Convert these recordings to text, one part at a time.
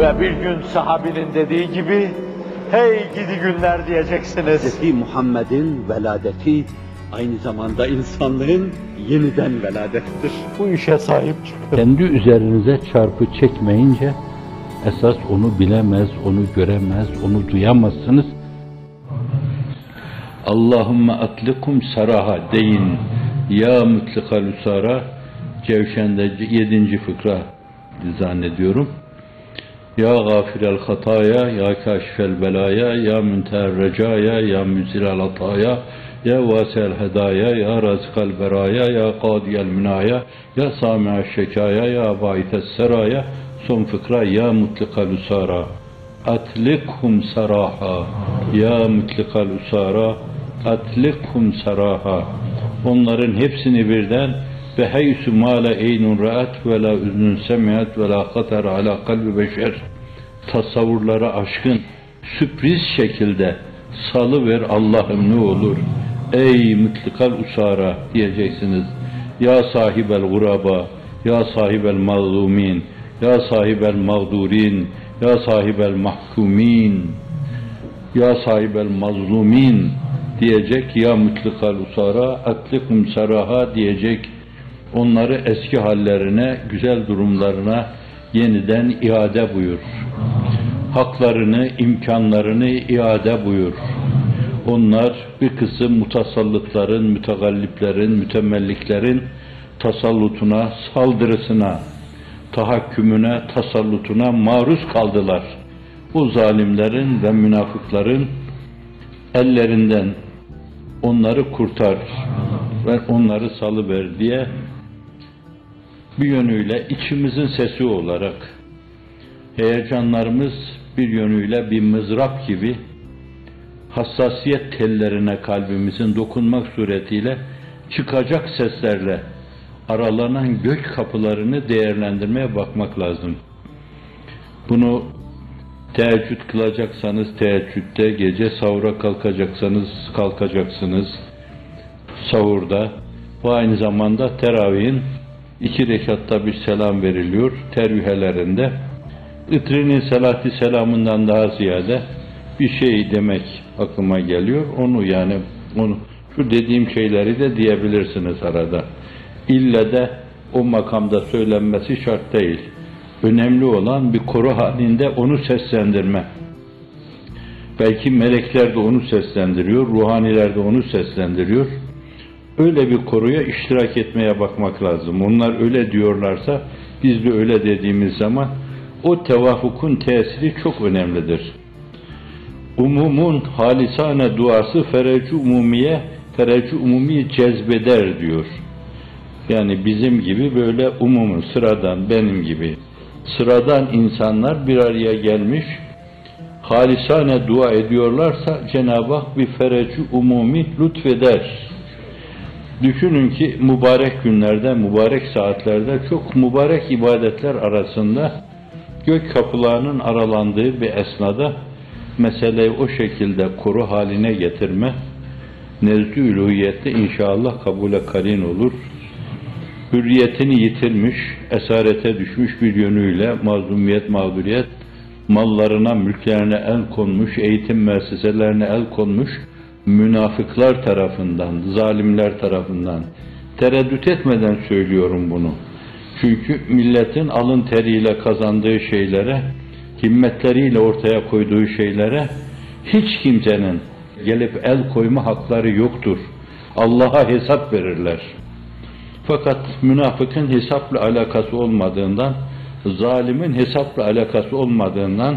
Ve bir gün sahabinin dediği gibi, hey gidi günler diyeceksiniz. Hz. Muhammed'in veladeti aynı zamanda insanlığın yeniden veladettir. Bu işe sahip çıkın. Kendi üzerinize çarpı çekmeyince esas onu bilemez, onu göremez, onu duyamazsınız. Allahümme atlikum saraha deyin. Ya mutlika lusara Cevşen'de yedinci fıkra zannediyorum. Ya gafirel hataya, ya kaşifel belaya, ya münteher recaya, ya müzirel ataya, ya vasel hedaya, ya razikal beraya, ya kadiyel minaya, ya sami'el şekaya, ya baites seraya, son fıkra ya mutlika lusara. Atlikhum saraha, ya mutlika lusara, atlikhum saraha. Onların hepsini birden ve heysu ma la eynun ra'at ve la üznün semiat ve la katar ala kalbi beşer tasavvurlara aşkın sürpriz şekilde salı ver Allah'ım ne olur ey mütlikal usara diyeceksiniz ya sahibel guraba ya sahibel mazlumin ya sahibel mağdurin ya sahibel mahkumin ya sahibel mazlumin diyecek ya mütlikal usara atlikum saraha diyecek onları eski hallerine, güzel durumlarına yeniden iade buyur. Haklarını, imkanlarını iade buyur. Onlar bir kısım mutasallıtların, mütegalliplerin, mütemelliklerin tasallutuna, saldırısına, tahakkümüne, tasallutuna maruz kaldılar. Bu zalimlerin ve münafıkların ellerinden onları kurtar ve onları salıver diye bir yönüyle içimizin sesi olarak heyecanlarımız bir yönüyle bir mızrap gibi hassasiyet tellerine kalbimizin dokunmak suretiyle çıkacak seslerle aralanan gök kapılarını değerlendirmeye bakmak lazım. Bunu teheccüd kılacaksanız teheccüdde, gece sahura kalkacaksanız kalkacaksınız sahurda. Bu aynı zamanda teravihin iki rekatta bir selam veriliyor tervihelerinde. İtrinin salati selamından daha ziyade bir şey demek aklıma geliyor. Onu yani onu şu dediğim şeyleri de diyebilirsiniz arada. İlle de o makamda söylenmesi şart değil. Önemli olan bir koru halinde onu seslendirme. Belki melekler de onu seslendiriyor, ruhaniler de onu seslendiriyor. Öyle bir koruya iştirak etmeye bakmak lazım. Onlar öyle diyorlarsa biz de öyle dediğimiz zaman o tevafukun tesiri çok önemlidir. Umumun halisane duası ferecu umumiye ferecu umumi cezbeder diyor. Yani bizim gibi böyle umumun sıradan benim gibi sıradan insanlar bir araya gelmiş halisane dua ediyorlarsa Cenab-ı Hak bir ferecu umumi lütfeder. Düşünün ki mübarek günlerde, mübarek saatlerde çok mübarek ibadetler arasında gök kapılarının aralandığı bir esnada meseleyi o şekilde kuru haline getirme nezdü üluhiyette inşallah kabule karin olur. Hürriyetini yitirmiş, esarete düşmüş bir yönüyle mazlumiyet, mağduriyet, mallarına, mülklerine el konmuş, eğitim müesseselerine el konmuş, münafıklar tarafından, zalimler tarafından tereddüt etmeden söylüyorum bunu. Çünkü milletin alın teriyle kazandığı şeylere, himmetleriyle ortaya koyduğu şeylere hiç kimsenin gelip el koyma hakları yoktur. Allah'a hesap verirler. Fakat münafıkın hesapla alakası olmadığından, zalimin hesapla alakası olmadığından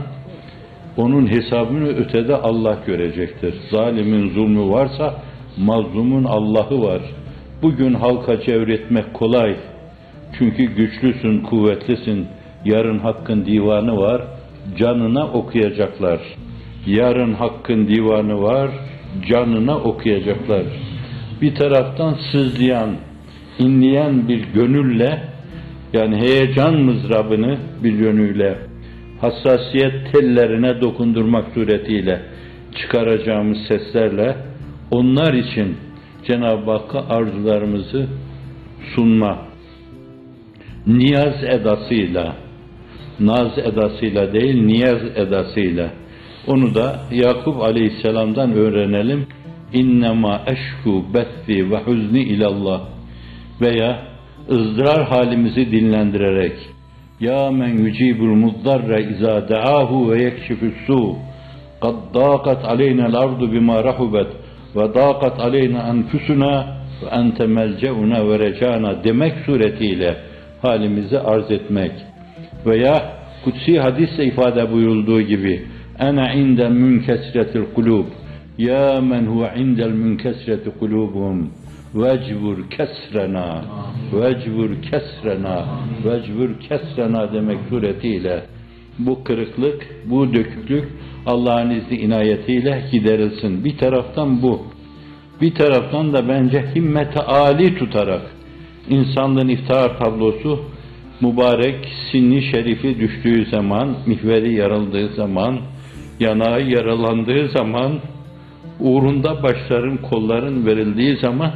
onun hesabını ötede Allah görecektir. Zalimin zulmü varsa mazlumun Allah'ı var. Bugün halka çevretmek kolay. Çünkü güçlüsün, kuvvetlisin. Yarın hakkın divanı var. Canına okuyacaklar. Yarın hakkın divanı var. Canına okuyacaklar. Bir taraftan sızlayan, inleyen bir gönülle yani heyecan mızrabını bir yönüyle hassasiyet tellerine dokundurmak suretiyle çıkaracağımız seslerle onlar için Cenab-ı Hakk'a arzularımızı sunma, niyaz edasıyla naz edasıyla değil niyaz edasıyla. Onu da Yakup Aleyhisselam'dan öğrenelim. İnnema eşku bethi ve huzni ilallah veya ızdırar halimizi dinlendirerek ya men yücibul muzdarre izâ deâhu ve yekşifü su kad dâkat aleynel ardu bima rahubet ve dâkat aleyna enfüsuna ve ente melceuna ve recana demek suretiyle halimizi arz etmek. Veya kutsi hadiste ifade buyurulduğu gibi ana inde münkesretil kulub. Ya men huve indel münkesreti kulubum. Vecvur kesrena. Vecvur kesrena. Vecvur kesrena demek suretiyle bu kırıklık, bu döküklük Allah'ın izni inayetiyle giderilsin. Bir taraftan bu. Bir taraftan da bence himmete âli tutarak insanlığın iftihar tablosu mübarek sinni şerifi düştüğü zaman, mihveri yarıldığı zaman, yanağı yaralandığı zaman, uğrunda başların, kolların verildiği zaman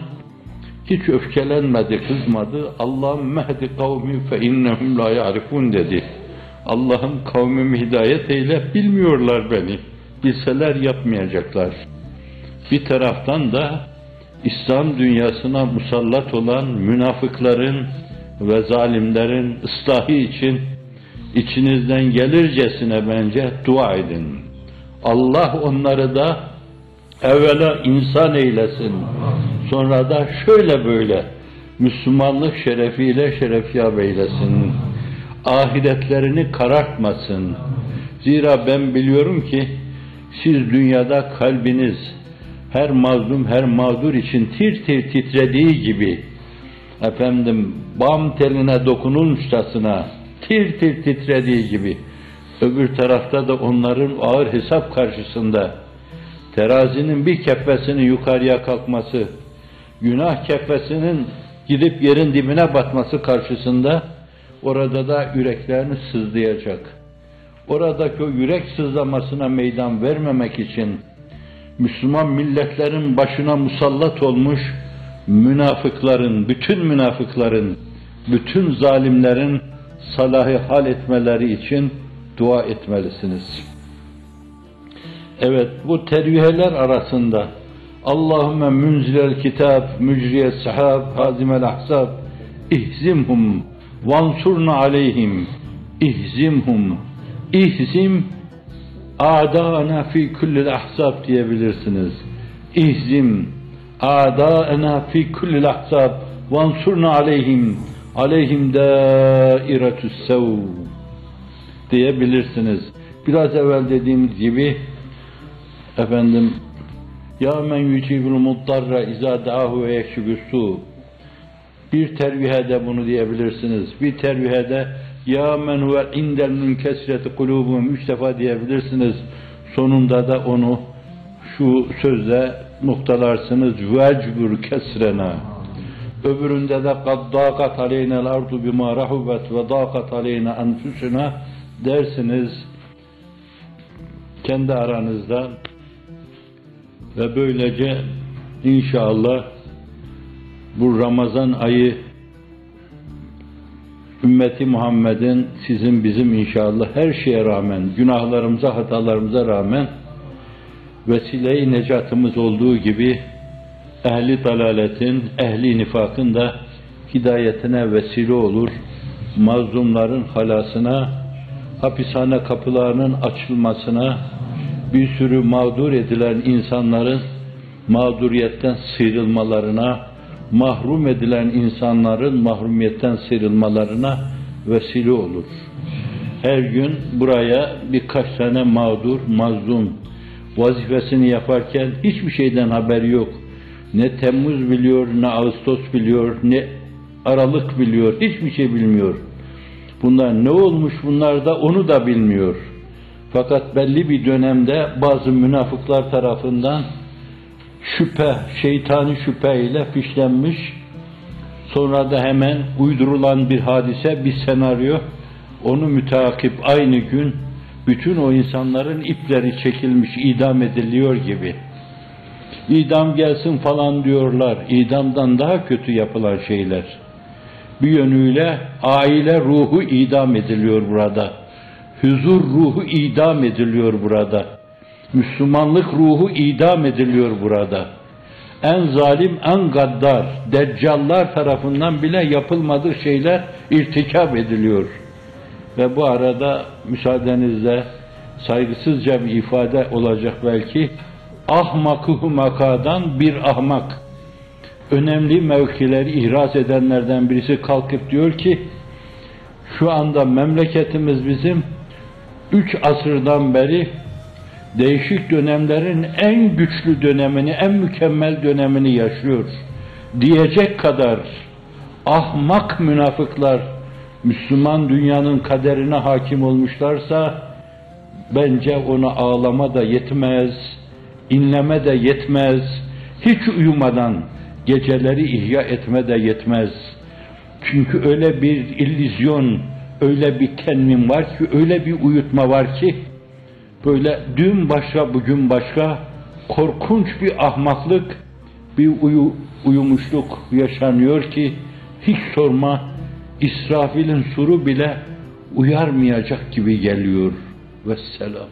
hiç öfkelenmedi, kızmadı. Allah'ım mehdi kavmi fe innehum la ya'rifun dedi. Allah'ım kavmimi hidayet eyle, bilmiyorlar beni. Bilseler yapmayacaklar. Bir taraftan da İslam dünyasına musallat olan münafıkların ve zalimlerin ıslahı için içinizden gelircesine bence dua edin. Allah onları da evvela insan eylesin. Sonra da şöyle böyle Müslümanlık şerefiyle şerefyab eylesin ahiretlerini karartmasın. Zira ben biliyorum ki siz dünyada kalbiniz her mazlum, her mağdur için tir tir titrediği gibi efendim bam teline dokunulmuşçasına tir tir titrediği gibi öbür tarafta da onların ağır hesap karşısında terazinin bir kefesinin yukarıya kalkması, günah kefesinin gidip yerin dibine batması karşısında Orada da yüreklerini sızlayacak. Oradaki o yürek sızlamasına meydan vermemek için Müslüman milletlerin başına musallat olmuş münafıkların, bütün münafıkların, bütün zalimlerin salahı hal etmeleri için dua etmelisiniz. Evet, bu terviheler arasında Allahümme münzilel kitab, mücriye sahab, hazimel ahsab, ihzimhum, vansurna aleyhim ihzimhum ihzim a'dana fi kullil ahzab diyebilirsiniz. İhzim a'dana fi kullil ahzab vansurna aleyhim aleyhim dairetü's sev diyebilirsiniz. Biraz evvel dediğimiz gibi efendim ya men yücibul muddarra izâ da'ahu ve yekşibüssû bir tervihede bunu diyebilirsiniz. Bir tervihede ya men huve indel münkesreti kulubum üç diyebilirsiniz. Sonunda da onu şu sözle noktalarsınız. Vecbur kesrena. Öbüründe de kad dâkat aleynel ardu bima rahubet ve dâkat aleyne enfusuna dersiniz. Kendi aranızda ve böylece inşallah bu Ramazan ayı ümmeti Muhammed'in sizin bizim inşallah her şeye rağmen, günahlarımıza, hatalarımıza rağmen vesile-i necatımız olduğu gibi ehli dalaletin, ehli nifakın da hidayetine vesile olur. Mazlumların halasına, hapishane kapılarının açılmasına, bir sürü mağdur edilen insanların mağduriyetten sıyrılmalarına, mahrum edilen insanların mahrumiyetten sıyrılmalarına vesile olur. Her gün buraya birkaç tane mağdur, mazlum vazifesini yaparken hiçbir şeyden haberi yok. Ne Temmuz biliyor, ne Ağustos biliyor, ne Aralık biliyor, hiçbir şey bilmiyor. Bunlar ne olmuş bunlar da onu da bilmiyor. Fakat belli bir dönemde bazı münafıklar tarafından şüphe, şeytani şüphe ile fişlenmiş, sonra da hemen uydurulan bir hadise, bir senaryo, onu müteakip aynı gün bütün o insanların ipleri çekilmiş, idam ediliyor gibi. İdam gelsin falan diyorlar. İdamdan daha kötü yapılan şeyler. Bir yönüyle aile ruhu idam ediliyor burada. Huzur ruhu idam ediliyor burada. Müslümanlık ruhu idam ediliyor burada. En zalim, en gaddar, deccallar tarafından bile yapılmadığı şeyler irtikap ediliyor. Ve bu arada müsaadenizle saygısızca bir ifade olacak belki. Ahmakı makadan bir ahmak. Önemli mevkileri ihraz edenlerden birisi kalkıp diyor ki, şu anda memleketimiz bizim üç asırdan beri değişik dönemlerin en güçlü dönemini, en mükemmel dönemini yaşıyor. Diyecek kadar ahmak münafıklar Müslüman dünyanın kaderine hakim olmuşlarsa bence ona ağlama da yetmez, inleme de yetmez, hiç uyumadan geceleri ihya etme de yetmez. Çünkü öyle bir illüzyon, öyle bir kenmin var ki, öyle bir uyutma var ki, böyle dün başka bugün başka korkunç bir ahmaklık, bir uyu, uyumuşluk yaşanıyor ki hiç sorma İsrafil'in suru bile uyarmayacak gibi geliyor. Vesselam.